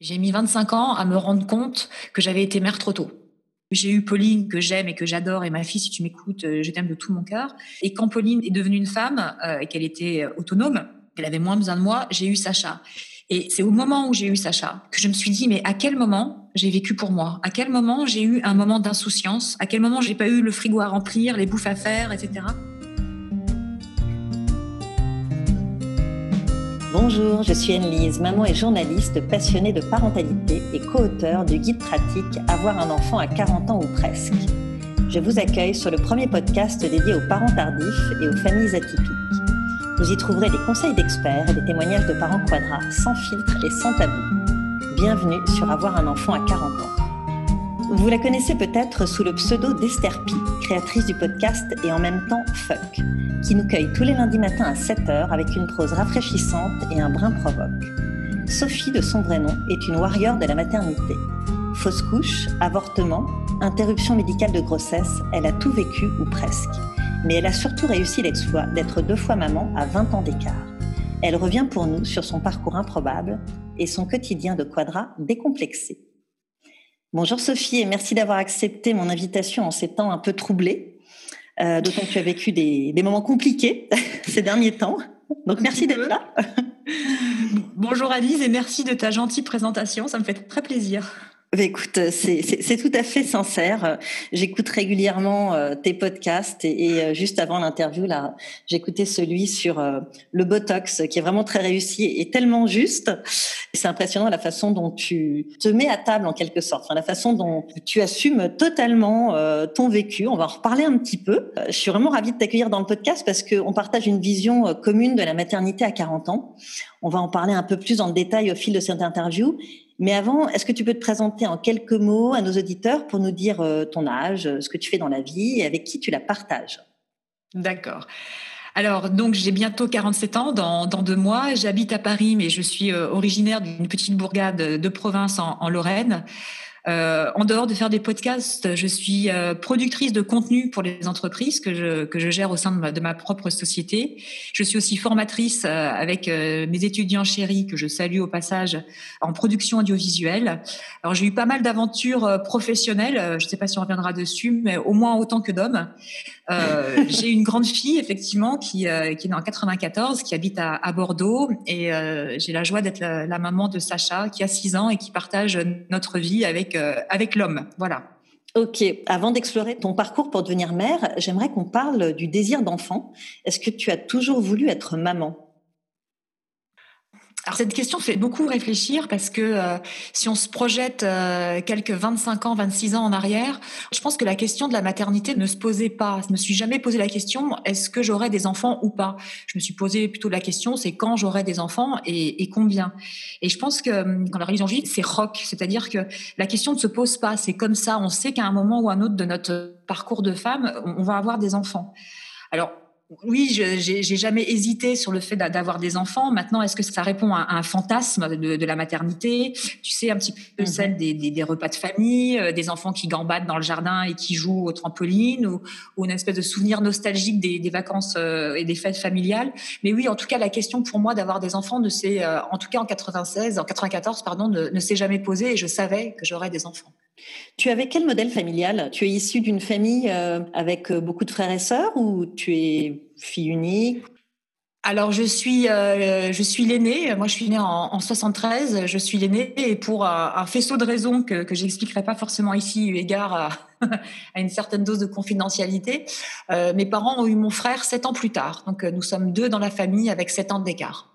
J'ai mis 25 ans à me rendre compte que j'avais été mère trop tôt. J'ai eu Pauline que j'aime et que j'adore et ma fille, si tu m'écoutes, euh, je t'aime de tout mon cœur. Et quand Pauline est devenue une femme euh, et qu'elle était euh, autonome, qu'elle avait moins besoin de moi, j'ai eu Sacha. Et c'est au moment où j'ai eu Sacha que je me suis dit, mais à quel moment j'ai vécu pour moi? À quel moment j'ai eu un moment d'insouciance? À quel moment j'ai pas eu le frigo à remplir, les bouffes à faire, etc. Bonjour, je suis Anne-Lise, maman et journaliste passionnée de parentalité et co-auteur du guide pratique Avoir un enfant à 40 ans ou presque. Je vous accueille sur le premier podcast dédié aux parents tardifs et aux familles atypiques. Vous y trouverez des conseils d'experts et des témoignages de parents quadras sans filtre et sans tabou. Bienvenue sur Avoir un enfant à 40 ans. Vous la connaissez peut-être sous le pseudo d'Esther créatrice du podcast et en même temps Fuck qui nous cueille tous les lundis matins à 7h avec une prose rafraîchissante et un brin provoque. Sophie, de son vrai nom, est une warrior de la maternité. Fausse couche, avortement, interruption médicale de grossesse, elle a tout vécu ou presque. Mais elle a surtout réussi l'exploit d'être deux fois maman à 20 ans d'écart. Elle revient pour nous sur son parcours improbable et son quotidien de quadra décomplexé. Bonjour Sophie et merci d'avoir accepté mon invitation en ces temps un peu troublés. Euh, d'autant que tu as vécu des, des moments compliqués ces derniers temps. Donc merci d'être là. Bonjour Alice et merci de ta gentille présentation, ça me fait très plaisir. Bah, écoute, c'est tout à fait sincère. J'écoute régulièrement euh, tes podcasts et, euh, juste avant l'interview, là, j'écoutais celui sur euh, le Botox qui est vraiment très réussi et tellement juste. C'est impressionnant la façon dont tu te mets à table en quelque sorte, enfin, la façon dont tu assumes totalement ton vécu. On va en reparler un petit peu. Je suis vraiment ravie de t'accueillir dans le podcast parce qu'on partage une vision commune de la maternité à 40 ans. On va en parler un peu plus en détail au fil de cette interview. Mais avant, est-ce que tu peux te présenter en quelques mots à nos auditeurs pour nous dire euh, ton âge, ce que tu fais dans la vie et avec qui tu la partages? D'accord. Alors, donc, j'ai bientôt 47 ans dans, deux mois. J'habite à Paris, mais je suis euh, originaire d'une petite bourgade de province en Lorraine. Euh, en dehors de faire des podcasts, je suis euh, productrice de contenu pour les entreprises que je, que je gère au sein de ma, de ma propre société. Je suis aussi formatrice euh, avec mes étudiants chéris que je salue au passage en production audiovisuelle. Alors j'ai eu pas mal d'aventures professionnelles, je ne sais pas si on reviendra dessus, mais au moins autant que d'hommes. J'ai une grande fille, effectivement, qui, qui est en 94, qui habite à, à Bordeaux. Et j'ai la joie d'être la, maman de Sacha, qui a 6 ans et qui partage notre vie avec, avec l'homme. Voilà. Ok, avant d'explorer ton parcours pour devenir mère, j'aimerais qu'on parle du désir d'enfant. Est-ce que tu as toujours voulu être maman? Alors cette question fait beaucoup réfléchir parce que euh, si on se projette euh, quelques 25 ans, 26 ans en arrière, je pense que la question de la maternité ne se posait pas. Je me suis jamais posé la question est-ce que j'aurai des enfants ou pas? Je me suis posé plutôt la question c'est quand j'aurai des enfants et, et, combien? Et je pense que hum, quand la religion juive c'est rock, c'est-à-dire que la question ne se pose pas. C'est comme ça. On sait qu'à un moment ou un autre de notre parcours de femme, on va avoir des enfants. Alors oui, j'ai jamais hésité sur le fait d'avoir des enfants. Maintenant, est-ce que ça répond à, un fantasme de, la maternité? Tu sais, un petit peu mhm. celle des, repas de famille, euh, des enfants qui gambadent dans le jardin et qui jouent au trampoline, ou, une espèce de souvenir nostalgique des, vacances euh, et des fêtes familiales. Mais oui, en tout cas, la question pour moi d'avoir des enfants ne s'est, euh, en tout cas en 96, en 94, pardon, ne s'est jamais posée et je savais que j'aurais des enfants. Tu avais quel modèle familial? Tu es issu d'une famille euh, avec euh, beaucoup de frères et sœurs ou tu es fille unique? Alors je suis euh, suis l'aînée. Moi je suis née en, en 73. Je suis l'aînée et pour un, faisceau de raisons que que j'expliquerai pas forcément ici eu égard à, à, une certaine dose de confidentialité, mes parents ont eu mon frère sept ans plus tard. Donc nous sommes deux dans la famille avec sept ans d'écart.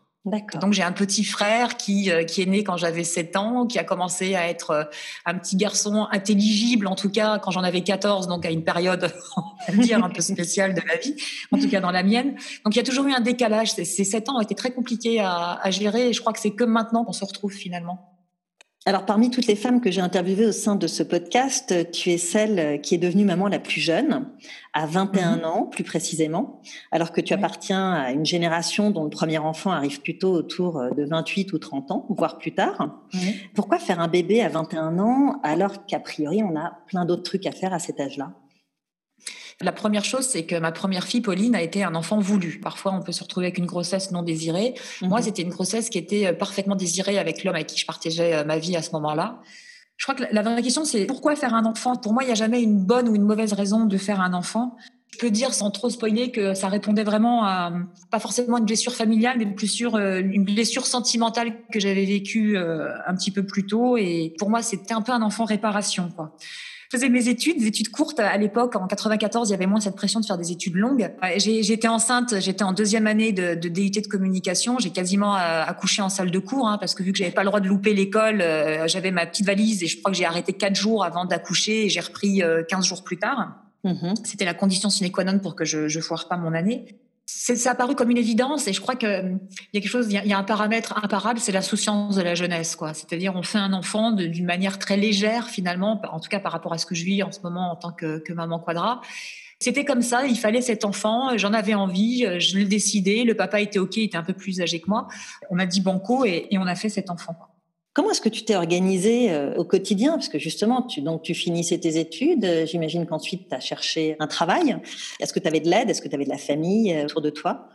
Donc j'ai un petit frère qui, euh, qui est né quand j'avais 7 ans, qui a commencé à être euh, un petit garçon intelligible, en tout cas quand j'en avais 14, donc à une période, on va dire, un peu spéciale de la vie, en tout cas dans la mienne. Donc il y a toujours eu un décalage. Ces, ces 7 ans ont été très compliqués à, à gérer et je crois que c'est que maintenant qu'on se retrouve finalement. Alors, parmi toutes les femmes que j'ai interviewées au sein de ce podcast, tu es celle qui est devenue maman la plus jeune, à 21 mhm. ans plus précisément, alors que tu appartiens à une génération dont le premier enfant arrive plutôt autour de 28 ou 30 ans, voire plus tard. Pourquoi faire un bébé à 21 ans alors qu'a priori on a plein d'autres trucs à faire à cet âge-là? La première chose, c'est que ma première fille, Pauline, a été un enfant voulu. Parfois, on peut se retrouver avec une grossesse non désirée. Moi, mhm. c'était une grossesse qui était parfaitement désirée avec l'homme avec qui je partageais ma vie à ce moment-là. Je crois que la vraie question, c'est pourquoi faire un enfant? Pour moi, il n'y a jamais une bonne ou une mauvaise raison de faire un enfant. Je peux dire sans trop spoiler que ça répondait vraiment à pas forcément une blessure familiale, mais plus sur euh, une blessure sentimentale que j'avais vécue euh, un petit peu plus tôt. Et pour moi, c'était un peu un enfant réparation, quoi. Je faisais mes études, des études courtes à l'époque. En 94, il y avait moins cette pression de faire des études longues. J'étais enceinte, j'étais en deuxième année de, de DUT de communication. J'ai quasiment euh, accouché en salle de cours, hein, parce que vu que j'avais pas le droit de louper l'école, j'avais ma petite valise et je crois que j'ai arrêté quatre jours avant d'accoucher et j'ai repris 15 jours plus tard. Mm-hmm. C'était la condition sine qua non pour que je ne foire pas mon année. Ça a paru comme une évidence et je crois qu'il y a quelque chose, il y, a un paramètre imparable, c'est la souciance de la jeunesse. quoi. C'est-à-dire on fait un enfant d'une manière très légère finalement, en tout cas par rapport à ce que je vis en ce moment en tant que, maman quadra. C'était comme ça, il fallait cet enfant, j'en avais envie, je l'ai décidé, le papa était OK, il était un peu plus âgé que moi. On a dit banco et, et on a fait cet enfant. Comment est-ce que tu t'es organisé euh, au quotidien? Parce que justement, tu, donc, tu finissais tes études. Euh, j'imagine qu'ensuite, tu as cherché un travail. Est-ce que tu avais de l'aide? Est-ce que tu avais de la famille euh, autour de toi?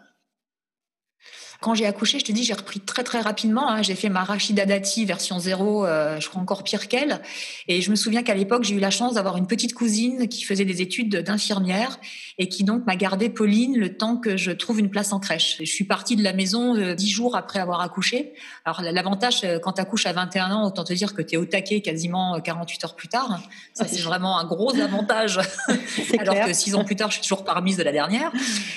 Quand j'ai accouché, je te dis, j'ai repris très très rapidement. Hein. J'ai fait ma Rachida Dati version zéro, euh, je crois encore pire qu'elle. Et je me souviens qu'à l'époque, j'ai eu la chance d'avoir une petite cousine qui faisait des études d'infirmière et qui donc m'a gardé Pauline le temps que je trouve une place en crèche. je suis partie de la maison euh, dix jours après avoir accouché. Alors l'avantage, euh, quand tu accouches à 21 ans, autant te dire que tu es au taquet quasiment 48 heures plus tard. Ça, c'est vraiment un gros avantage. Alors que six ans plus tard, je suis toujours parmise de la dernière.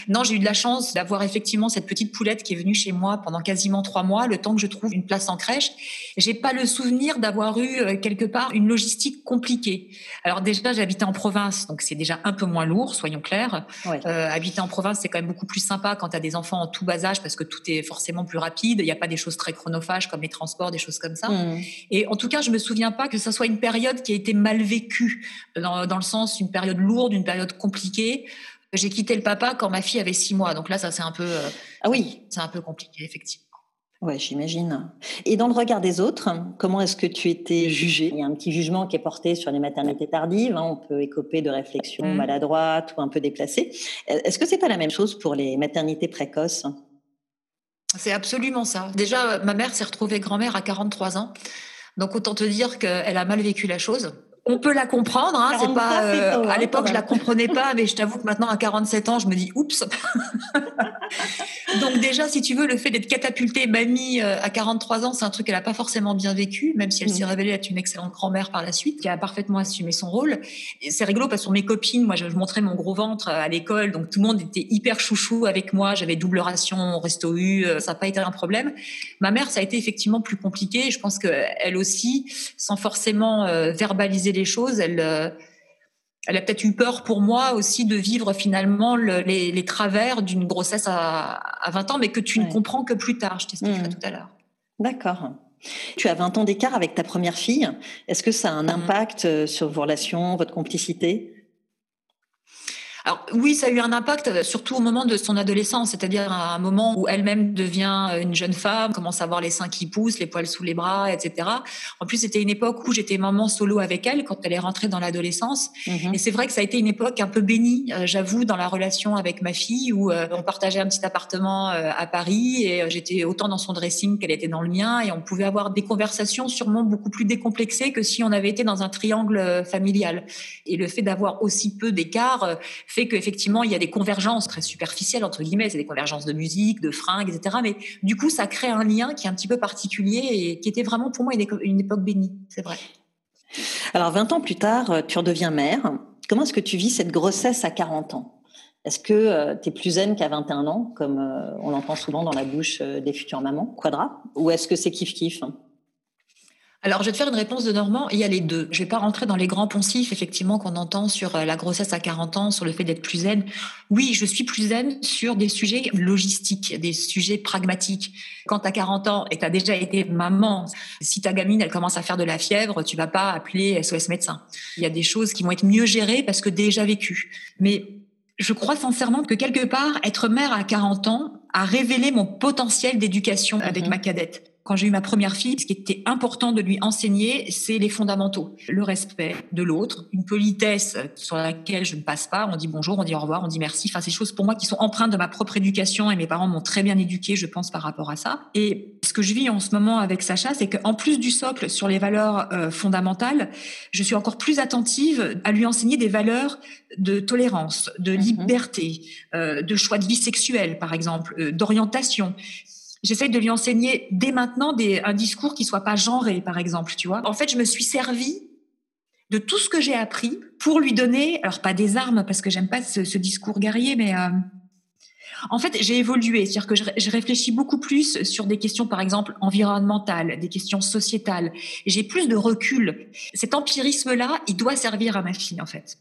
Non, j'ai eu de la chance d'avoir effectivement cette petite poulette qui est venue chez moi pendant quasiment trois mois, le temps que je trouve une place en crèche. J'ai pas le souvenir d'avoir eu euh, quelque part une logistique compliquée. Alors déjà, j'habitais en province, donc c'est déjà un peu moins lourd, soyons clairs. Euh, habiter en province, c'est quand même beaucoup plus sympa quand tu as des enfants en tout bas âge parce que tout est forcément plus rapide. Il n'y a pas des choses très chronophages comme les transports, des choses comme ça. Mmh. Et en tout cas, je me souviens pas que ça soit une période qui a été mal vécue dans, dans le sens une période lourde, une période compliquée. J'ai quitté le papa quand ma fille avait six mois. Donc là, ça, c'est un peu. Euh, ah oui. C'est un peu compliqué, effectivement. Ouais, j'imagine. Et dans le regard des autres, comment est-ce que tu étais jugée? Il y a un petit jugement qui est porté sur les maternités tardives. Hein. On peut écoper de réflexions mm. maladroites ou un peu déplacées. Est-ce que c'est pas la même chose pour les maternités précoces? C'est absolument ça. Déjà, ma mère s'est retrouvée grand-mère à 43 ans. Donc autant te dire qu'elle a mal vécu la chose on peut la comprendre. Hein, c'est pas. Euh, à hein, l'époque, je la comprenais pas, mais je t'avoue que maintenant, à 47 ans, je me dis oups. Donc déjà, si tu veux, le fait d'être catapultée mamie euh, à 43 ans, c'est un truc qu'elle a pas forcément bien vécu, même si elle s'est mm. révélée être une excellente grand-mère par la suite, qui a parfaitement assumé son rôle. Et c'est rigolo parce que mes copines, moi, je, montrais mon gros ventre à l'école, donc tout le monde était hyper chouchou avec moi. J'avais double ration, resto U, euh, ça n'a pas été un problème. Ma mère, ça a été effectivement plus compliqué. Je pense qu'elle aussi, sans forcément verbaliser les choses, elle, euh, elle a peut-être eu peur pour moi aussi de vivre finalement les, travers d'une grossesse à, 20 ans, mais que tu ne comprends que plus tard. Je t'expliquerai mmh. tout à l'heure. D'accord. Tu as 20 ans d'écart avec ta première fille. Est-ce que ça a un mmh. impact euh, sur vos relations, votre complicité? Alors oui, ça a eu un impact, euh, surtout au moment de son adolescence, c'est-à-dire à un moment où elle-même devient euh, une jeune femme, commence à avoir les seins qui poussent, les poils sous les bras, etc. En plus, c'était une époque où j'étais maman solo avec elle quand elle est rentrée dans l'adolescence. Mhm. Et c'est vrai que ça a été une époque un peu bénie, euh, j'avoue, dans la relation avec ma fille, où on partageait un petit appartement à Paris et j'étais autant dans son dressing qu'elle était dans le mien et on pouvait avoir des conversations sûrement beaucoup plus décomplexées que si on avait été dans un triangle familial. Et le fait d'avoir aussi peu d'écart fait qu'effectivement, il y a des convergences très superficielles, entre guillemets, c'est des convergences de musique, de fringues, etc. Mais du coup, ça crée un lien qui est un petit peu particulier et qui était vraiment pour moi une, époque bénie, c'est vrai. Alors, 20 ans plus tard, euh, tu redeviens mère. Comment est-ce que tu vis cette grossesse à 40 ans? Est-ce que euh, tu es plus zen qu'à 21 ans, comme euh, on l'entend souvent dans la bouche des futures mamans, quadra? Ou est-ce que c'est kiff-kiff? Alors, je vais te faire une réponse de Normand. Il y a les deux. Je vais pas rentrer dans les grands poncifs, effectivement, qu'on entend sur euh, la grossesse à 40 ans, sur le fait d'être plus zen. Oui, je suis plus zen sur des sujets logistiques, des sujets pragmatiques. Quand tu as 40 ans et tu as déjà été maman, si ta gamine, elle commence à faire de la fièvre, tu vas pas appeler SOS médecin. Il y a des choses qui vont être mieux gérées parce que déjà vécues. Mais je crois sincèrement que quelque part, être mère à 40 ans a révélé mon potentiel d'éducation avec mhm. ma cadette quand j'ai eu ma première fille, ce qui était important de lui enseigner, c'est les fondamentaux. Le respect de l'autre, une politesse sur laquelle je ne passe pas. On dit bonjour, on dit au revoir, on dit merci. Enfin, ces choses pour moi qui sont empreintes de ma propre éducation et mes parents m'ont très bien éduqué, je pense, par rapport à ça. Et ce que je vis en ce moment avec Sacha, c'est qu'en plus du socle sur les valeurs euh, fondamentales, je suis encore plus attentive à lui enseigner des valeurs de tolérance, de mhm. liberté, euh, de choix de vie sexuelle, par exemple, euh, d'orientation j'essaye de lui enseigner dès maintenant un discours qui soit pas genré, par exemple, tu vois. En fait, je me suis servi de tout ce que j'ai appris pour lui donner, alors pas des armes parce que j'aime pas ce, discours guerrier, mais euh, en fait j'ai évolué, c'est-à-dire que je, réfléchis beaucoup plus sur des questions, par exemple environnementales, des questions sociétales. J'ai plus de recul. Cet empirisme-là, il doit servir à ma fille, en fait.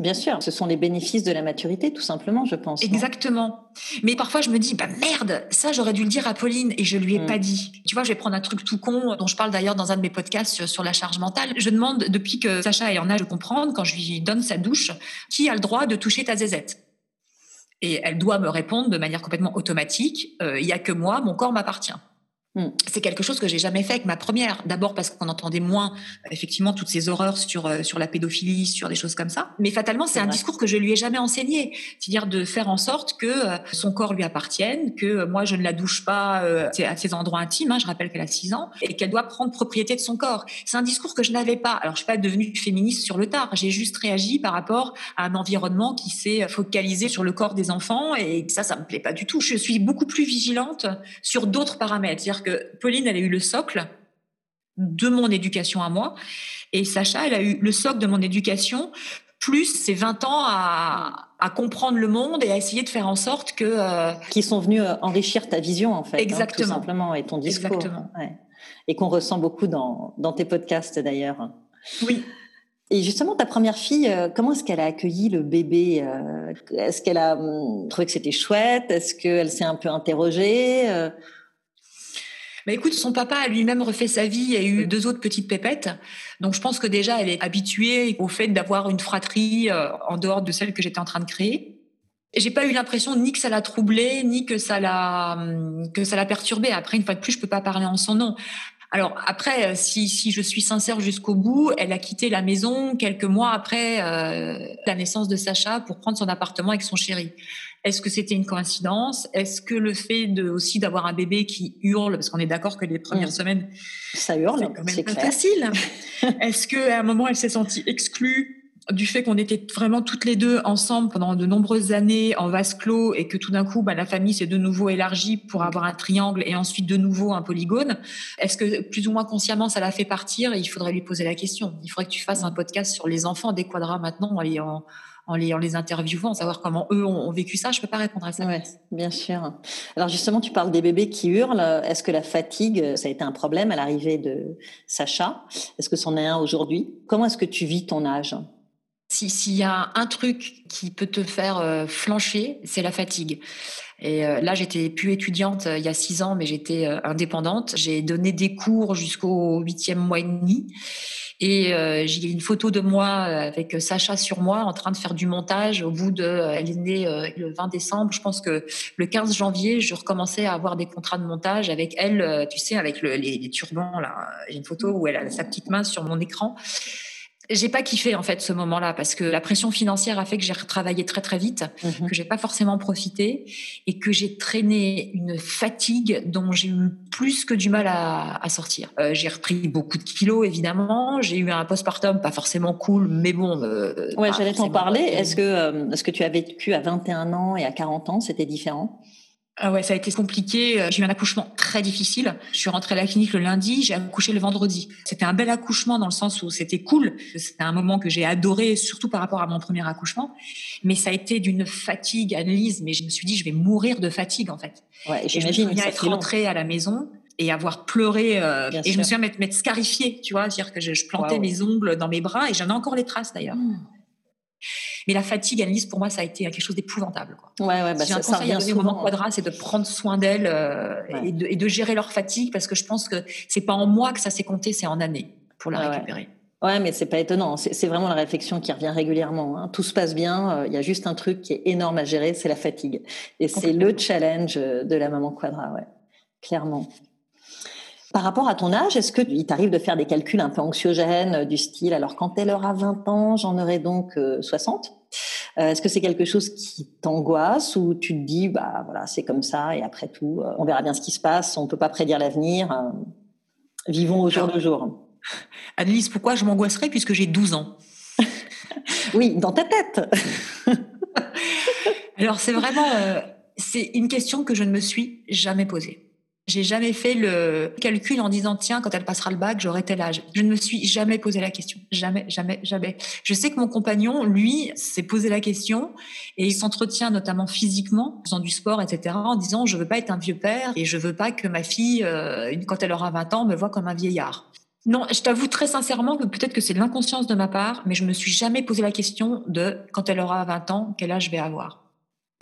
Bien sûr, ce sont les bénéfices de la maturité, tout simplement, je pense. Exactement. Mais parfois, je me dis, bah merde, ça, j'aurais dû le dire à Pauline et je lui ai mm. pas dit. Tu vois, je vais prendre un truc tout con, dont je parle d'ailleurs dans un de mes podcasts sur, la charge mentale. Je demande, depuis que Sacha est en âge de comprendre, quand je lui donne sa douche, qui a le droit de toucher ta zézette? Et elle doit me répondre de manière complètement automatique, euh, il y a que moi, mon corps m'appartient. Mm. C'est quelque chose que j'ai jamais fait avec ma première. D'abord parce qu'on entendait moins effectivement toutes ces horreurs sur euh, sur la pédophilie, sur des choses comme ça. Mais fatalement, c'est un discours que je lui ai jamais enseigné, c'est-à-dire de faire en sorte que euh, son corps lui appartienne, que euh, moi je ne la douche pas à ses endroits intimes. Hein, je rappelle qu'elle a 6 ans et qu'elle doit prendre propriété de son corps. C'est un discours que je n'avais pas. Alors je suis pas devenue féministe sur le tard. J'ai juste réagi par rapport à un environnement qui s'est focalisé sur le corps des enfants et ça, ça me plaît pas du tout. Je suis beaucoup plus vigilante sur d'autres paramètres que Pauline, elle a eu le socle de mon éducation à moi, et Sacha, elle a eu le socle de mon éducation, plus ses 20 ans à, comprendre le monde et à essayer de faire en sorte que... Euh, Qui sont venus euh, enrichir ta vision, en fait. Hein, Exactement. tout simplement, et ton discours. Exactement. Et qu'on ressent beaucoup dans, tes podcasts, d'ailleurs. Oui. Et justement, ta première fille, euh, comment est-ce qu'elle a accueilli le bébé Est-ce qu'elle a hum, trouvé que c'était chouette? Est-ce qu'elle s'est un peu interrogée bah écoute, son papa a lui-même refait sa vie et a eu deux autres petites pépettes. Donc je pense que déjà, elle est habituée au fait d'avoir une fratrie euh, en dehors de celle que j'étais en train de créer. J'ai pas eu l'impression ni que ça l'a troublée, ni que ça l'a hum, que ça l'a perturbée. Après, une fois de plus, je peux pas parler en son nom. Alors après, si, si je suis sincère jusqu'au bout, elle a quitté la maison quelques mois après euh, la naissance de Sacha pour prendre son appartement avec son chéri. Est-ce que c'était une coïncidence? Est-ce que le fait de, aussi d'avoir un bébé qui hurle, parce qu'on est d'accord que les premières mmh. semaines, ça hurle, c'est quand même pas facile. Est-ce qu'à un moment, elle s'est sentie exclue du fait qu'on était vraiment toutes les deux ensemble pendant de nombreuses années en vase clos et que tout d'un coup, bah, la famille s'est de nouveau élargie pour avoir un triangle et ensuite de nouveau un polygone? Est-ce que plus ou moins consciemment ça l'a fait partir? Il faudrait lui poser la question. Il faudrait que tu fasses un podcast sur les enfants des quadras maintenant en, en, en les, en les interviewant, savoir comment eux ont, vécu ça. Je ne peux pas répondre à ça. Oui, bien sûr. Alors justement, tu parles des bébés qui hurlent. Est-ce que la fatigue, ça a été un problème à l'arrivée de Sacha? Est-ce que c'en est un aujourd'hui? Comment est-ce que tu vis ton âge? S'il y a un truc qui peut te faire euh, flancher, c'est la fatigue. Et euh, là, j'étais plus étudiante euh, il y a six ans, mais j'étais indépendante. J'ai donné des cours jusqu'au huitième mois et demi. Et euh, j'ai une photo de moi euh, avec Sacha sur moi en train de faire du montage. Au bout de, elle est née euh, le 20 décembre. Je pense que le 15 janvier, je recommençais à avoir des contrats de montage avec elle, tu sais, avec le, les, les, turbans là. J'ai une photo où elle a sa petite main sur mon écran j'ai pas kiffé en fait ce moment-là parce que la pression financière a fait que j'ai retravaillé très très vite, mhm. que j'ai pas forcément profité et que j'ai traîné une fatigue dont j'ai eu plus que du mal à, à sortir. Euh, j'ai repris beaucoup de kilos évidemment, j'ai eu un postpartum pas forcément cool, mais bon. Euh, ouais, j'allais t'en parler. Est-ce que euh, ce que tu as vécu à 21 ans et à 40 ans, c'était différent? Ah ouais, ça a été compliqué. J'ai eu un accouchement très difficile. Je suis rentrée à la clinique le lundi, j'ai accouché le vendredi. C'était un bel accouchement dans le sens où c'était cool. C'était un moment que j'ai adoré, surtout par rapport à mon premier accouchement. Mais ça a été d'une fatigue, Annelise. Mais je me suis dit, je vais mourir de fatigue en fait. Ouais, et je me être rentrée à la maison et avoir pleuré. Euh, et je me souviens m'être scarifiée, tu vois, dire que je, plantais mes ongles dans mes bras et j'en ai encore les traces d'ailleurs. Hmm. Mais la fatigue, Annelise, pour moi, ça a été quelque chose d'épouvantable. Ouais, ouais, bah, J'ai un conseil à donner au moment quadra, c'est de prendre soin d'elles euh, et, de, gérer leur fatigue parce que je pense que c'est pas en mois que ça s'est compté, c'est en années pour la récupérer. Ouais. mais c'est pas étonnant. C'est vraiment la réflexion qui revient régulièrement. Hein. Tout se passe bien. Euh, il y a juste un truc qui est énorme à gérer, c'est la fatigue. Et c'est le challenge de la maman quadra, ouais. Clairement. Par rapport à ton âge, est-ce qu'il t'arrive de faire des calculs un peu anxiogènes du style, alors quand elle aura 20 ans, j'en aurai donc 60 euh, Est-ce que c'est quelque chose qui t'angoisse ou tu te dis, bah voilà, c'est comme ça et après tout, on verra bien ce qui se passe, on ne peut pas prédire l'avenir, vivons au jour le jour Annelise, pourquoi je m'angoisserais puisque j'ai 12 ans? Oui, dans ta tête. Alors c'est vraiment, euh, c'est une question que je ne me suis jamais posée. J'ai jamais fait le calcul en disant tiens quand elle passera le bac j'aurai tel âge. Je ne me suis jamais posé la question, jamais, jamais, jamais. Je sais que mon compagnon lui s'est posé la question et il s'entretient notamment physiquement, en faisant du sport, etc. En disant je veux pas être un vieux père et je veux pas que ma fille euh, quand elle aura 20 ans me voit comme un vieillard. Non, je t'avoue très sincèrement que peut-être que c'est l'inconscience de ma part, mais je me suis jamais posé la question de quand elle aura 20 ans, quel âge je vais avoir.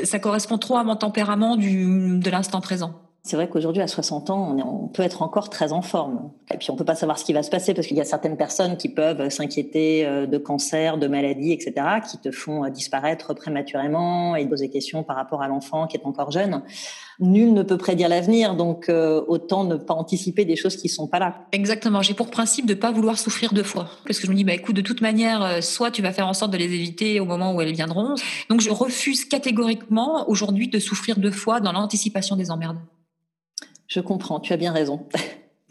Ça correspond trop à mon tempérament du, de l'instant présent. C'est vrai qu'aujourd'hui, à 60 ans, on, peut être encore très en forme. Et puis, on peut pas savoir ce qui va se passer parce qu'il y a certaines personnes qui peuvent s'inquiéter euh, de cancer, de maladies, etc., qui te font euh, disparaître prématurément et poser des questions par rapport à l'enfant qui est encore jeune nul ne peut prédire l'avenir, donc euh, autant ne pas anticiper des choses qui sont pas là. Exactement. J'ai pour principe de pas vouloir souffrir deux fois, parce que je me dis bah écoute, de toute manière, euh, soit tu vas faire en sorte de les éviter au moment où elles viendront. Donc je refuse catégoriquement aujourd'hui de souffrir deux fois dans l'anticipation des emmerdes. Je comprends. Tu as bien raison.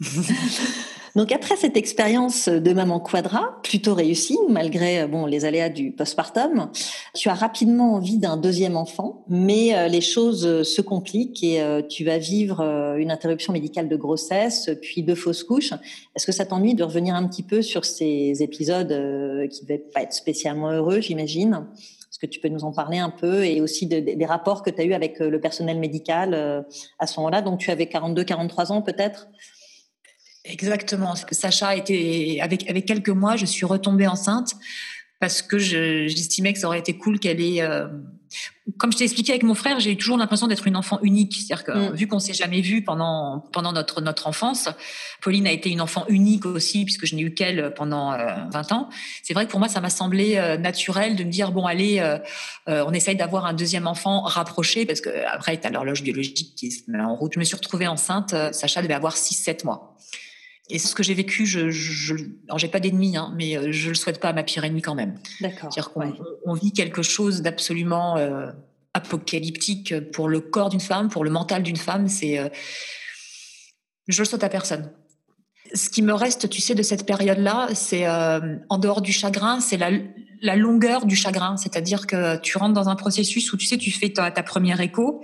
Donc après cette expérience de maman quadra, plutôt réussie malgré bon les aléas du postpartum, tu as rapidement envie d'un deuxième enfant, mais euh, les choses se compliquent et euh, tu vas vivre euh, une interruption médicale de grossesse, puis deux fausses couches. Est-ce que ça t'ennuie de revenir un petit peu sur ces épisodes qui devaient pas être spécialement heureux, j'imagine? Est-ce que tu peux nous en parler un peu et aussi des rapports que tu as eu avec le personnel médical à ce moment-là? Donc tu avais 42-43 ans peut-être? Exactement. Sacha était avec avec quelques mois, je suis retombée enceinte parce que j'estimais que ça aurait été cool qu'elle ait. Euh, comme je t'ai expliqué avec mon frère, j'ai eu toujours l'impression d'être une enfant unique. C'est-à-dire que mm. vu qu'on s'est jamais vu pendant pendant notre notre enfance, Pauline a été une enfant unique aussi puisque je n'ai eu qu'elle pendant 20 euh, ans. C'est vrai que pour moi, ça m'a semblé euh, naturel de me dire bon allez, on essaye d'avoir un deuxième enfant rapproché parce que après as l'horloge biologique qui se met en route. Je me suis retrouvée enceinte. Sacha devait avoir 6-7 mois. Et ce que j'ai vécu, je, je, alors j'ai pas d'ennemis, hein, mais euh, je le souhaite pas à ma pire ennemie quand même. D'accord. C'est-à-dire qu'on on vit quelque chose d'absolument euh, apocalyptique pour le corps d'une femme, pour le mental d'une femme. C'est, euh, je le souhaite à personne. Ce qui me reste, tu sais, de cette période-là, c'est en dehors du chagrin, c'est la, la longueur du chagrin. C'est-à-dire que tu rentres dans un processus où tu sais, tu fais ta, ta première écho.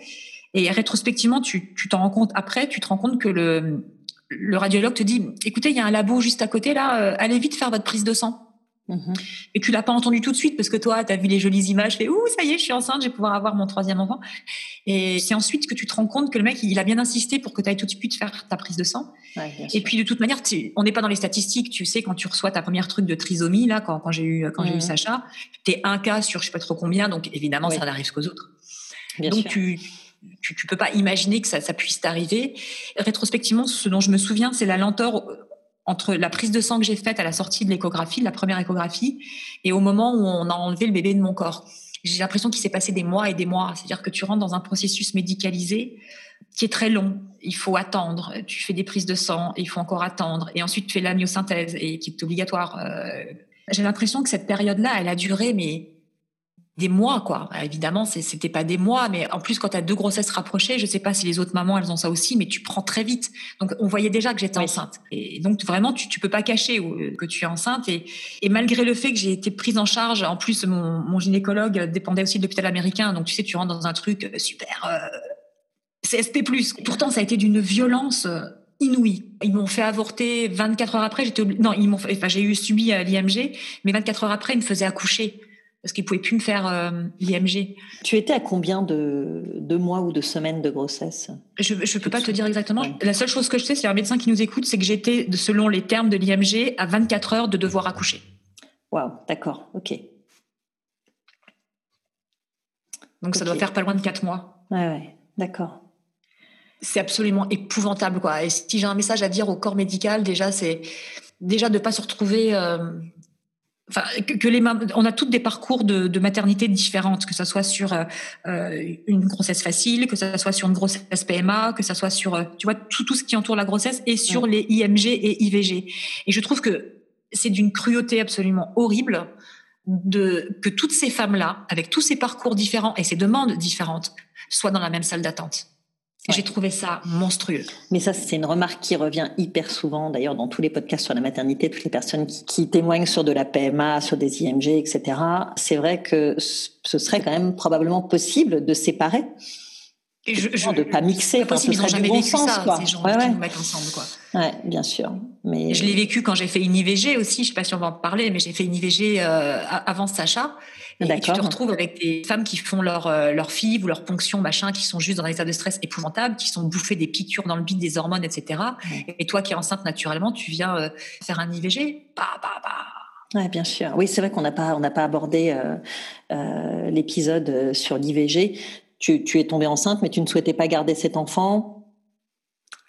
Et rétrospectivement, tu t'en rends compte après, tu te rends compte que le, le radiologue te dit, écoutez, il y a un labo juste à côté là, euh, allez vite faire votre prise de sang. Mhm. Et tu l'as pas entendu tout de suite parce que toi, tu as vu les jolies images, fais ouh, ça y est, je suis enceinte, je vais pouvoir avoir mon troisième enfant. Et c'est ensuite que tu te rends compte que le mec, il a bien insisté pour que tu ailles tout de suite faire ta prise de sang. et puis de toute manière, on n'est pas dans les statistiques. Tu sais, quand tu reçois ta première truc de trisomie là, quand, j'ai eu quand j'ai eu mhm. Sacha, t'es un cas sur je sais pas trop combien, donc évidemment, ça n'arrive qu'aux autres. donc tu tu, tu peux pas imaginer que ça, puisse t'arriver. Rétrospectivement, ce dont je me souviens, c'est la lenteur euh, entre la prise de sang que j'ai faite à la sortie de l'échographie, de la première échographie, et au moment où on a enlevé le bébé de mon corps. J'ai l'impression qu'il s'est passé des mois et des mois. C'est-à-dire que tu rentres dans un processus médicalisé qui est très long. Il faut attendre. Tu fais des prises de sang, il faut encore attendre. Et ensuite, tu fais la myosynthèse, et qui est obligatoire. Euh, j'ai l'impression que cette période-là, elle a duré, mais des mois, quoi. Bah, évidemment, c'était pas des mois, mais en plus, quand tu as deux grossesses rapprochées, je sais pas si les autres mamans, elles ont ça aussi, mais tu prends très vite. Donc, on voyait déjà que j'étais enceinte. Et donc, vraiment, tu, tu peux pas cacher que tu es enceinte. Et, et malgré le fait que j'ai été prise en charge, en plus, mon, mon gynécologue dépendait aussi de l'hôpital américain. Donc, tu sais, tu rentres dans un truc super euh, CSP+. Pourtant, ça a été d'une violence euh, inouïe. Ils m'ont fait avorter 24 heures après. J'étais non, ils m'ont, enfin, j'ai eu subi euh, l'IMG, mais 24 heures après, ils me faisaient accoucher parce qu'ils pouvaient plus me faire euh, l'IMG. Tu étais à combien de, mois ou de semaines de grossesse? Je ne peux pas te dire exactement. La seule chose que je sais, c'est un médecin qui nous écoute, c'est que j'étais, selon les termes de l'IMG, à 24 heures de devoir accoucher. Waouh, d'accord, ok. Donc ça doit faire pas loin de 4 mois. Ouais, ouais, d'accord. C'est absolument épouvantable, quoi. Et si j'ai un message à dire au corps médical, déjà, c'est déjà de pas se retrouver euh, Enfin, que, les on a toutes des parcours de, maternité différentes, que ce soit sur euh, une grossesse facile, que ce soit sur une grossesse PMA, que ce soit sur, tu vois, tout, tout ce qui entoure la grossesse et sur les IMG et IVG. Et je trouve que c'est d'une cruauté absolument horrible de que toutes ces femmes-là, avec tous ces parcours différents et ces demandes différentes, soient dans la même salle d'attente. J'ai trouvé ça monstrueux. Mais ça, c'est une remarque qui revient hyper souvent, d'ailleurs, dans tous les podcasts sur la maternité, toutes les personnes qui, témoignent sur de la PMA, sur des IMG, etc. C'est vrai que ce serait quand même probablement possible de séparer. Et je, je, de pas mixer, enfin, ce serait jamais bon vécu sens, ça, quoi. ces gens ouais, qui nous mettent ensemble, quoi. Ouais, bien sûr. Mais je l'ai vécu quand j'ai fait une IVG aussi. Je sais pas si on va en parler, mais j'ai fait une IVG euh, avant Sacha. Et, tu te retrouves avec des femmes qui font leur, euh, leur ou leur ponction, machin, qui sont juste dans un état de stress épouvantable, qui sont bouffées des piqûres dans le bide, des hormones, etc. Et toi qui es enceinte naturellement, tu viens euh, faire un IVG. Bah, bah, bah. Ouais, bien sûr. Oui, c'est vrai qu'on n'a pas, on n'a pas abordé euh, euh, l'épisode sur l'IVG. Tu, tu es tombée enceinte, mais tu ne souhaitais pas garder cet enfant?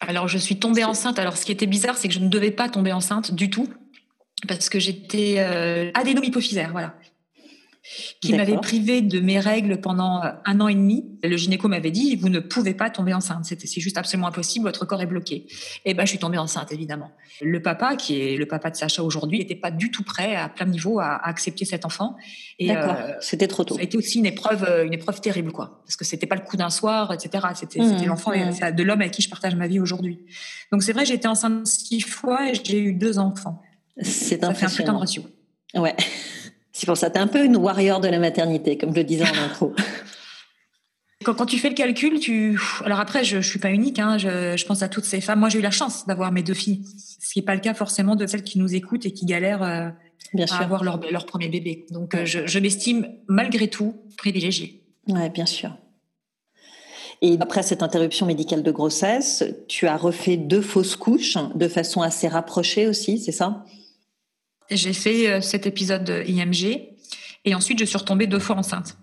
Alors, je suis tombée enceinte. Alors, ce qui était bizarre, c'est que je ne devais pas tomber enceinte du tout parce que j'étais euh, voilà qui m'avait privé de mes règles pendant euh, un an et demi. Le gynéco m'avait dit vous ne pouvez pas tomber enceinte, c'est juste absolument impossible, votre corps est bloqué. Et ben je suis tombée enceinte évidemment. Le papa qui est le papa de Sacha aujourd'hui n'était pas du tout prêt à plein niveau à, accepter cet enfant. Et euh, c'était trop tôt. Ça a été aussi une épreuve euh, une épreuve terrible quoi, parce que c'était pas le coup d'un soir, etc. C'était mmh, l'enfant mmh. de l'homme avec qui je partage ma vie aujourd'hui. Donc c'est vrai j'ai été enceinte six fois et j'ai eu deux enfants. C'est impressionnant. Fait un putain de ratio. Ouais. C'est pour ça, tu es un peu une warrior de la maternité, comme je le disais en intro. Quand, tu fais le calcul, tu. Alors après, je, ne suis pas unique. Hein, je, pense à toutes ces femmes. Moi, j'ai eu la chance d'avoir mes deux filles, ce qui n'est pas le cas forcément de celles qui nous écoutent et qui galèrent euh, à avoir leur, leur, premier bébé. Donc, euh, je, je m'estime malgré tout privilégiée. Ouais, bien sûr. Et après cette interruption médicale de grossesse, tu as refait deux fausses couches de façon assez rapprochée aussi, c'est ça? J'ai fait euh, cet épisode de IMG et ensuite je suis retombée deux fois enceinte.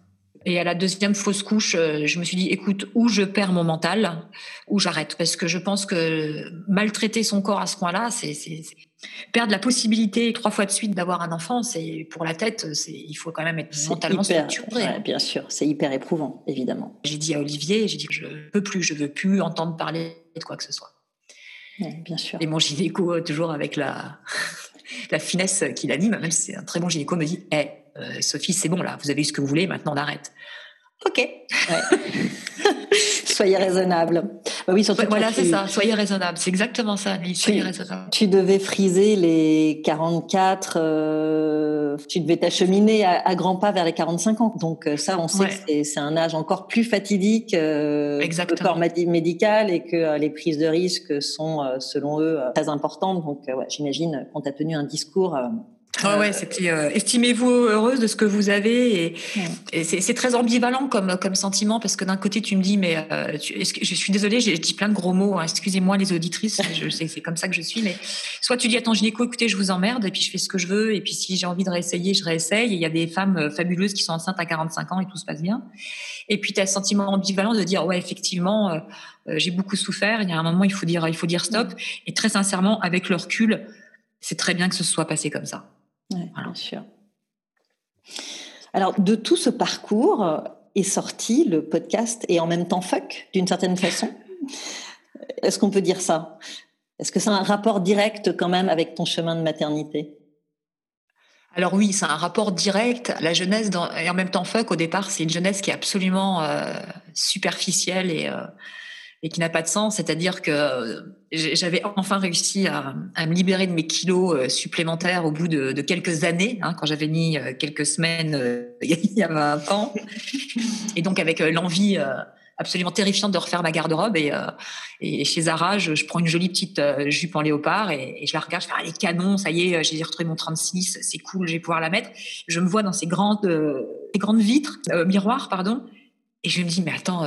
Et à la deuxième fausse couche, euh, je me suis dit, écoute, ou je perds mon mental, ou j'arrête. Parce que je pense que maltraiter son corps à ce point-là, c'est perdre la possibilité trois fois de suite d'avoir un enfant. C'est pour la tête, c'est il faut quand même être mentalement structuré. Hein. bien sûr, c'est hyper éprouvant, évidemment. J'ai dit à Olivier, j'ai dit je peux plus, je veux plus entendre parler de quoi que ce soit. bien sûr. Et mon gynéco, toujours avec la la finesse qui l'anime, même si c'est un très bon gynéco, me dit hey, euh, Sophie, c'est bon là, vous avez eu ce que vous voulez, maintenant on arrête. Ok. soyez raisonnable. Bah oui, surtout voilà, c'est ça. Soyez raisonnable. C'est exactement ça, Soyez tu, raisonnable. Tu devais friser les 44. Euh, tu devais t'acheminer à, grands pas vers les 45 ans. Donc euh, ça, on sait que c'est un âge encore plus fatidique euh, que le corps médical et que les prises de risque sont, selon eux, très importantes. Donc ouais, j'imagine qu'on t'a tenu un discours ah ouais, c'était euh, estimez-vous heureuse de ce que vous avez et, c'est très ambivalent comme comme sentiment parce que d'un côté tu me dis mais euh, je suis désolée j'ai dit plein de gros mots hein, excusez-moi les auditrices je sais c'est comme ça que je suis mais soit tu dis à ton gynéco écoutez je vous emmerde et puis je fais ce que je veux et puis si j'ai envie de réessayer je réessaye et il y a des femmes euh, fabuleuses qui sont enceintes à 45 ans et tout se passe bien. Et puis tu as ce sentiment ambivalent de dire ouais effectivement j'ai beaucoup souffert il y a un moment il faut dire il faut dire stop. Et très sincèrement avec le recul c'est très bien que ce soit passé comme ça Alors, de tout ce parcours est sorti le podcast et en même temps fuck, d'une certaine façon. Est-ce qu'on peut dire ça? Est-ce que c'est un rapport direct quand même avec ton chemin de maternité? Alors oui, c'est un rapport direct. La jeunesse et en même temps fuck, au départ, c'est une jeunesse qui est absolument euh, superficielle et, euh, et qui n'a pas de sens. C'est-à-dire que euh, j'avais enfin réussi à, me libérer de mes kilos euh, supplémentaires au bout de, quelques années, hein, quand j'avais mis euh, quelques semaines il y a 20 ans. Et donc avec l'envie absolument terrifiante de refaire ma garde-robe. Et, chez Zara, je, prends une jolie petite jupe en léopard et, je la regarde, je fais ah, les canons, ça y est, j'ai retrouvé mon 36, c'est cool, je vais pouvoir la mettre. Je me vois dans ces grandes, ces grandes vitres, miroirs, pardon, et je me dis mais attends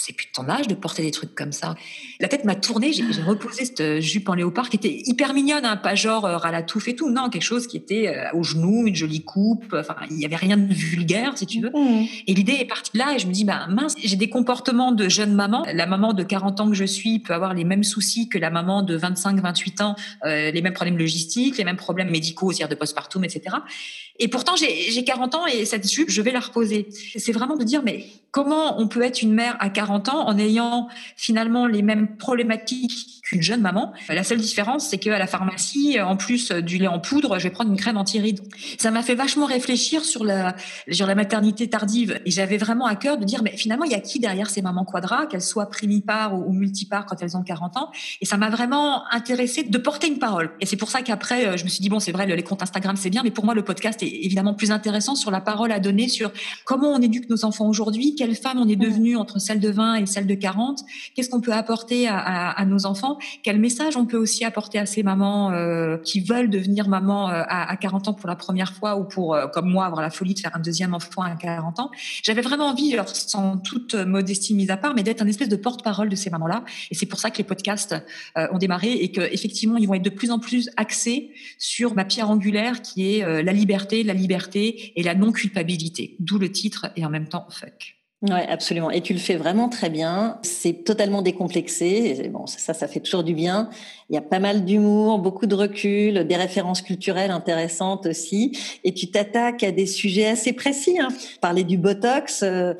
c'est plus de ton âge de porter des trucs comme ça. La tête m'a tourné, j'ai reposé cette jupe en léopard qui était hyper mignonne, hein, pas genre euh, ralatouf et tout, non, quelque chose qui était euh, au genou, une jolie coupe, enfin, il n'y avait rien de vulgaire, si tu veux. Mmh. Et l'idée est partie de là, et je me dis, bah, mince, j'ai des comportements de jeune maman. La maman de 40 ans que je suis peut avoir les mêmes soucis que la maman de 25, 28 ans, euh, les mêmes problèmes logistiques, les mêmes problèmes médicaux, c'est-à-dire de postpartum, etc. Et pourtant, j'ai 40 ans et cette jupe, je vais la reposer. C'est vraiment de dire, mais comment on peut être une mère à 40 ans en ayant finalement les mêmes problématiques qu'une jeune maman? La seule différence, c'est qu'à la pharmacie, en plus du lait en poudre, je vais prendre une crème anti-rides. Ça m'a fait vachement réfléchir sur la, sur la maternité tardive. Et j'avais vraiment à cœur de dire, mais finalement, il y a qui derrière ces mamans quadras, qu'elles soient primipares ou, multipares quand elles ont 40 ans? Et ça m'a vraiment intéressé de porter une parole. Et c'est pour ça qu'après, euh, je me suis dit, bon, c'est vrai, les comptes Instagram, c'est bien, mais pour moi, le podcast est évidemment plus intéressant sur la parole à donner sur comment on éduque nos enfants aujourd'hui, quelle femme on est devenu entre celle de 20 et celle de 40, qu'est-ce qu'on peut apporter à, nos enfants, quel message on peut aussi apporter à ces mamans euh, qui veulent devenir maman euh, à, 40 ans pour la première fois ou pour, euh, comme moi, avoir la folie de faire un deuxième enfant à 40 ans. J'avais vraiment envie, sans toute modestie mise à part, mais d'être un espèce de porte-parole de ces mamans-là. Et c'est pour ça que les podcasts ont démarré et qu'effectivement, ils vont être de plus en plus axés sur ma pierre angulaire qui est la liberté, la liberté et la non-culpabilité. D'où le titre et en même temps fuck. Ouais, absolument. Et tu le fais vraiment très bien. C'est totalement décomplexé. Bon, ça, ça fait toujours du bien. Il y a pas mal d'humour, beaucoup de recul, des références culturelles intéressantes aussi. Et tu t'attaques à des sujets assez précis. Hein. Parler du botox. Euh,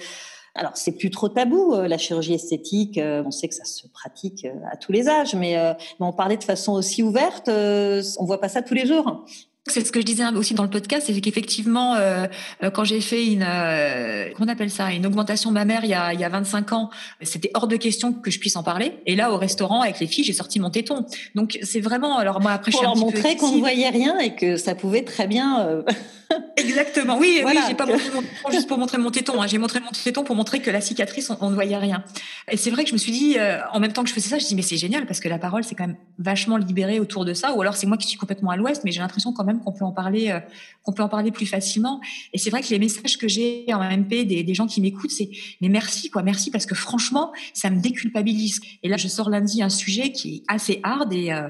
alors, c'est plus trop tabou, euh, la chirurgie esthétique. Euh, on sait que ça se pratique à tous les âges, mais, on parlait de façon aussi ouverte. on voit pas ça tous les jours. C'est ce que je disais aussi dans le podcast, c'est qu'effectivement, euh, euh, quand j'ai fait une, euh, comment on appelle ça, une augmentation mammaire il y a, il y a 25 ans, c'était hors de question que je puisse en parler. Et là, au restaurant avec les filles, j'ai sorti mon téton. Donc c'est vraiment, alors moi après, pour je leur montrer qu'on ne voyait rien et que ça pouvait très bien. Euh, Exactement. Oui, oui, j'ai pas montré mon téton juste pour montrer mon téton. Hein. J'ai montré mon téton pour montrer que la cicatrice, on, ne voyait rien. Et c'est vrai que je me suis dit, en même temps que je faisais ça, je me suis dit, mais c'est génial parce que la parole, c'est quand même vachement libérée autour de ça. Ou alors c'est moi qui suis complètement à l'ouest, mais j'ai l'impression quand même qu'on peut en parler, euh, qu'on peut en parler plus facilement. Et c'est vrai que les messages que j'ai en MP des, des gens qui m'écoutent, c'est mais merci quoi, merci parce que franchement, ça me déculpabilise. Et là, je sors lundi un sujet qui est assez hard et euh,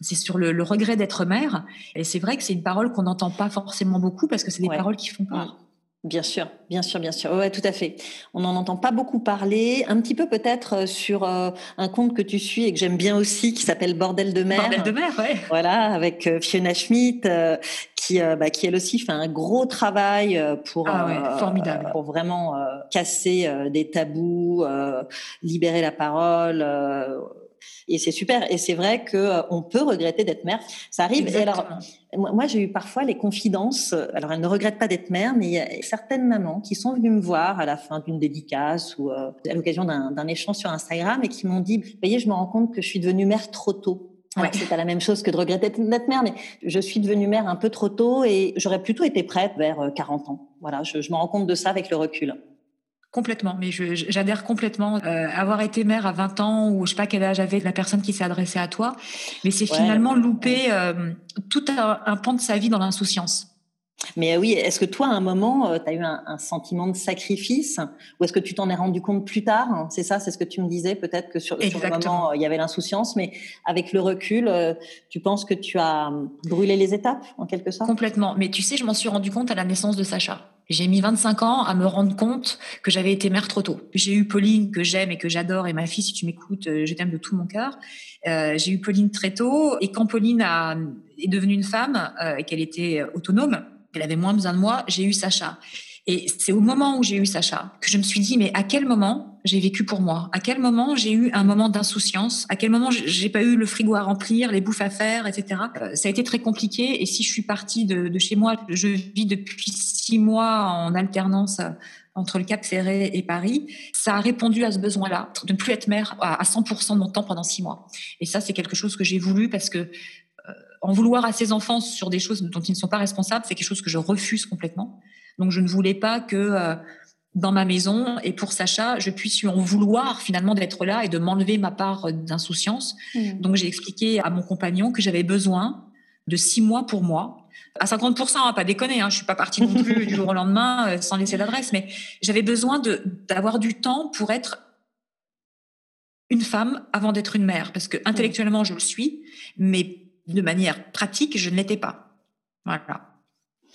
c'est sur le, regret d'être mère. Et c'est vrai que c'est une parole qu'on n'entend pas forcément beaucoup parce que c'est des paroles qui font peur. Bien sûr, bien sûr, bien sûr. Ouais, tout à fait. On n'en entend pas beaucoup parler. Un petit peu peut-être euh, sur euh, un compte que tu suis et que j'aime bien aussi, qui s'appelle Bordel de mer. Bordel de mer, ouais. Voilà, avec euh, Fiona Schmidt, qui, bah, qui elle aussi fait un gros travail pour, ah formidable. pour vraiment casser des tabous, libérer la parole et c'est super. Et c'est vrai que euh, on peut regretter d'être mère. Ça arrive. Et alors, moi, j'ai eu parfois les confidences. Euh, alors, elles ne regrettent pas d'être mère, mais il y a certaines mamans qui sont venues me voir à la fin d'une dédicace ou euh, à l'occasion d'un échange sur Instagram et qui m'ont dit, voyez, je me rends compte que je suis devenue mère trop tôt. Ouais. C'est pas la même chose que de regretter d'être mère, mais je suis devenue mère un peu trop tôt et j'aurais plutôt été prête vers 40 ans. Voilà, je, je me rends compte de ça avec le recul. Complètement, mais j'adhère complètement. Euh, avoir été mère à 20 ans ou je sais pas quel âge avait la personne qui s'est adressée à toi, mais c'est finalement louper euh, tout un, pan de sa vie dans l'insouciance. Mais oui, est-ce que toi, à un moment, euh, tu as eu un, sentiment de sacrifice ou est-ce que tu t'en es rendu compte plus tard C'est ça, c'est ce que tu me disais, peut-être que sur, sur, le moment, il y avait l'insouciance, mais avec le recul, tu penses que tu as brûlé les étapes, en quelque sorte? Complètement. Mais tu sais, je m'en suis rendu compte à la naissance de Sacha. J'ai mis 25 ans à me rendre compte que j'avais été mère trop tôt. J'ai eu Pauline que j'aime et que j'adore et ma fille, si tu m'écoutes, euh, je t'aime de tout mon cœur. Euh, j'ai eu Pauline très tôt et quand Pauline a, est devenue une femme euh, et qu'elle était autonome, qu'elle avait moins besoin de moi, j'ai eu Sacha. Et c'est au moment où j'ai eu Sacha que je me suis dit, mais à quel moment j'ai vécu pour moi? À quel moment j'ai eu un moment d'insouciance? À quel moment j'ai pas eu le frigo à remplir, les bouffes à faire, etc. Euh, ça a été très compliqué. Et si je suis partie de, chez moi, je vis depuis six mois en alternance euh, entre le Cap Ferré et Paris, ça a répondu à ce besoin-là, de ne plus être mère à 100% de mon temps pendant six mois. Et ça, c'est quelque chose que j'ai voulu parce que euh, en vouloir à ses enfants sur des choses dont ils ne sont pas responsables, c'est quelque chose que je refuse complètement. Donc je ne voulais pas que euh, dans ma maison et pour Sacha, je puisse lui en vouloir finalement d'être là et de m'enlever ma part d'insouciance. Mmh. Donc j'ai expliqué à mon compagnon que j'avais besoin de six mois pour moi. À 50%, hein, pas déconner, hein, je suis pas partie non plus du jour au lendemain euh, sans laisser d'adresse, mais j'avais besoin d'avoir du temps pour être une femme avant d'être une mère, parce que intellectuellement, je le suis, mais de manière pratique, je ne l'étais pas. Voilà.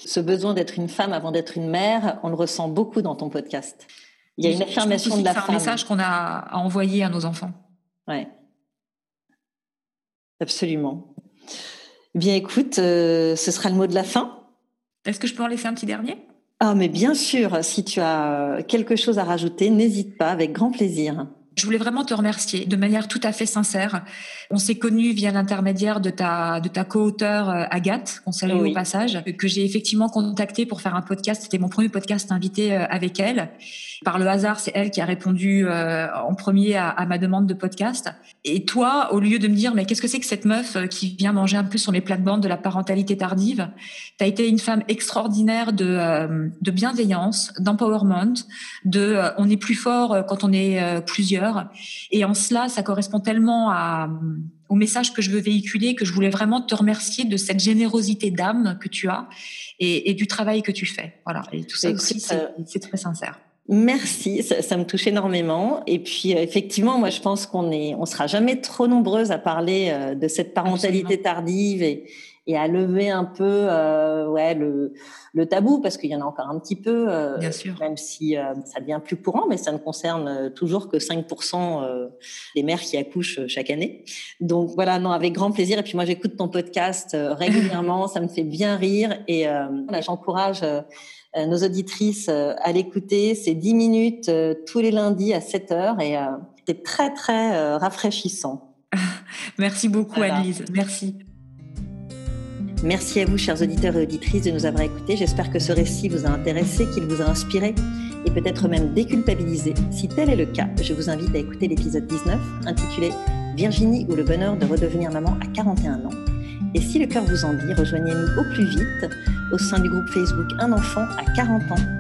Ce besoin d'être une femme avant d'être une mère, on le ressent beaucoup dans ton podcast. Il y a une affirmation de la femme. C'est un message qu'on a à envoyer à nos enfants. Ouais. Absolument. Bien, écoute, euh, ce sera le mot de la fin. Est-ce que je peux en laisser un petit dernier? Ah, mais bien sûr, si tu as quelque chose à rajouter, n'hésite pas, avec grand plaisir. Je voulais vraiment te remercier de manière tout à fait sincère. On s'est connus via l'intermédiaire de ta, de ta co-auteure euh, Agathe, qu'on salue au passage, que j'ai effectivement contacté pour faire un podcast. C'était mon premier podcast invité euh, avec elle. Par le hasard, c'est elle qui a répondu euh, en premier à, à, ma demande de podcast. Et toi, au lieu de me dire, mais qu'est-ce que c'est que cette meuf qui vient manger un peu sur mes plates-bandes de la parentalité tardive, tu as été une femme extraordinaire de, de bienveillance, d'empowerment, de on est plus fort quand on est plusieurs et en cela, ça correspond tellement au message que je veux véhiculer que je voulais vraiment te remercier de cette générosité d'âme que tu as et, du travail que tu fais. Voilà. Et tout ça aussi, euh, c'est très sincère. Merci, ça, me touche énormément. Et puis euh, effectivement, moi je pense qu'on est, on sera jamais trop nombreuses à parler euh, de cette parentalité tardive et, et à lever un peu euh, ouais, le, le, tabou, parce qu'il y en a encore un petit peu, euh, Bien sûr. même si euh, ça devient plus courant, mais ça ne concerne toujours que 5% des mères qui accouchent chaque année. Donc voilà, non, avec grand plaisir. Et puis moi, j'écoute ton podcast régulièrement, ça me fait bien rire. Et j'encourage nos auditrices à l'écouter. C'est 10 minutes tous les lundis à 7 heures et c'est très, très rafraîchissant. Merci beaucoup, voilà. Annelise. Merci. Merci à vous, chers auditeurs et auditrices, de nous avoir écoutés. J'espère que ce récit vous a intéressé, qu'il vous a inspiré et peut-être même déculpabilisé. Si tel est le cas, je vous invite à écouter l'épisode 19 intitulé Virginie ou le bonheur de redevenir maman à 41 ans. Et si le cœur vous en dit, rejoignez-nous au plus vite au sein du groupe Facebook Un enfant à 40 ans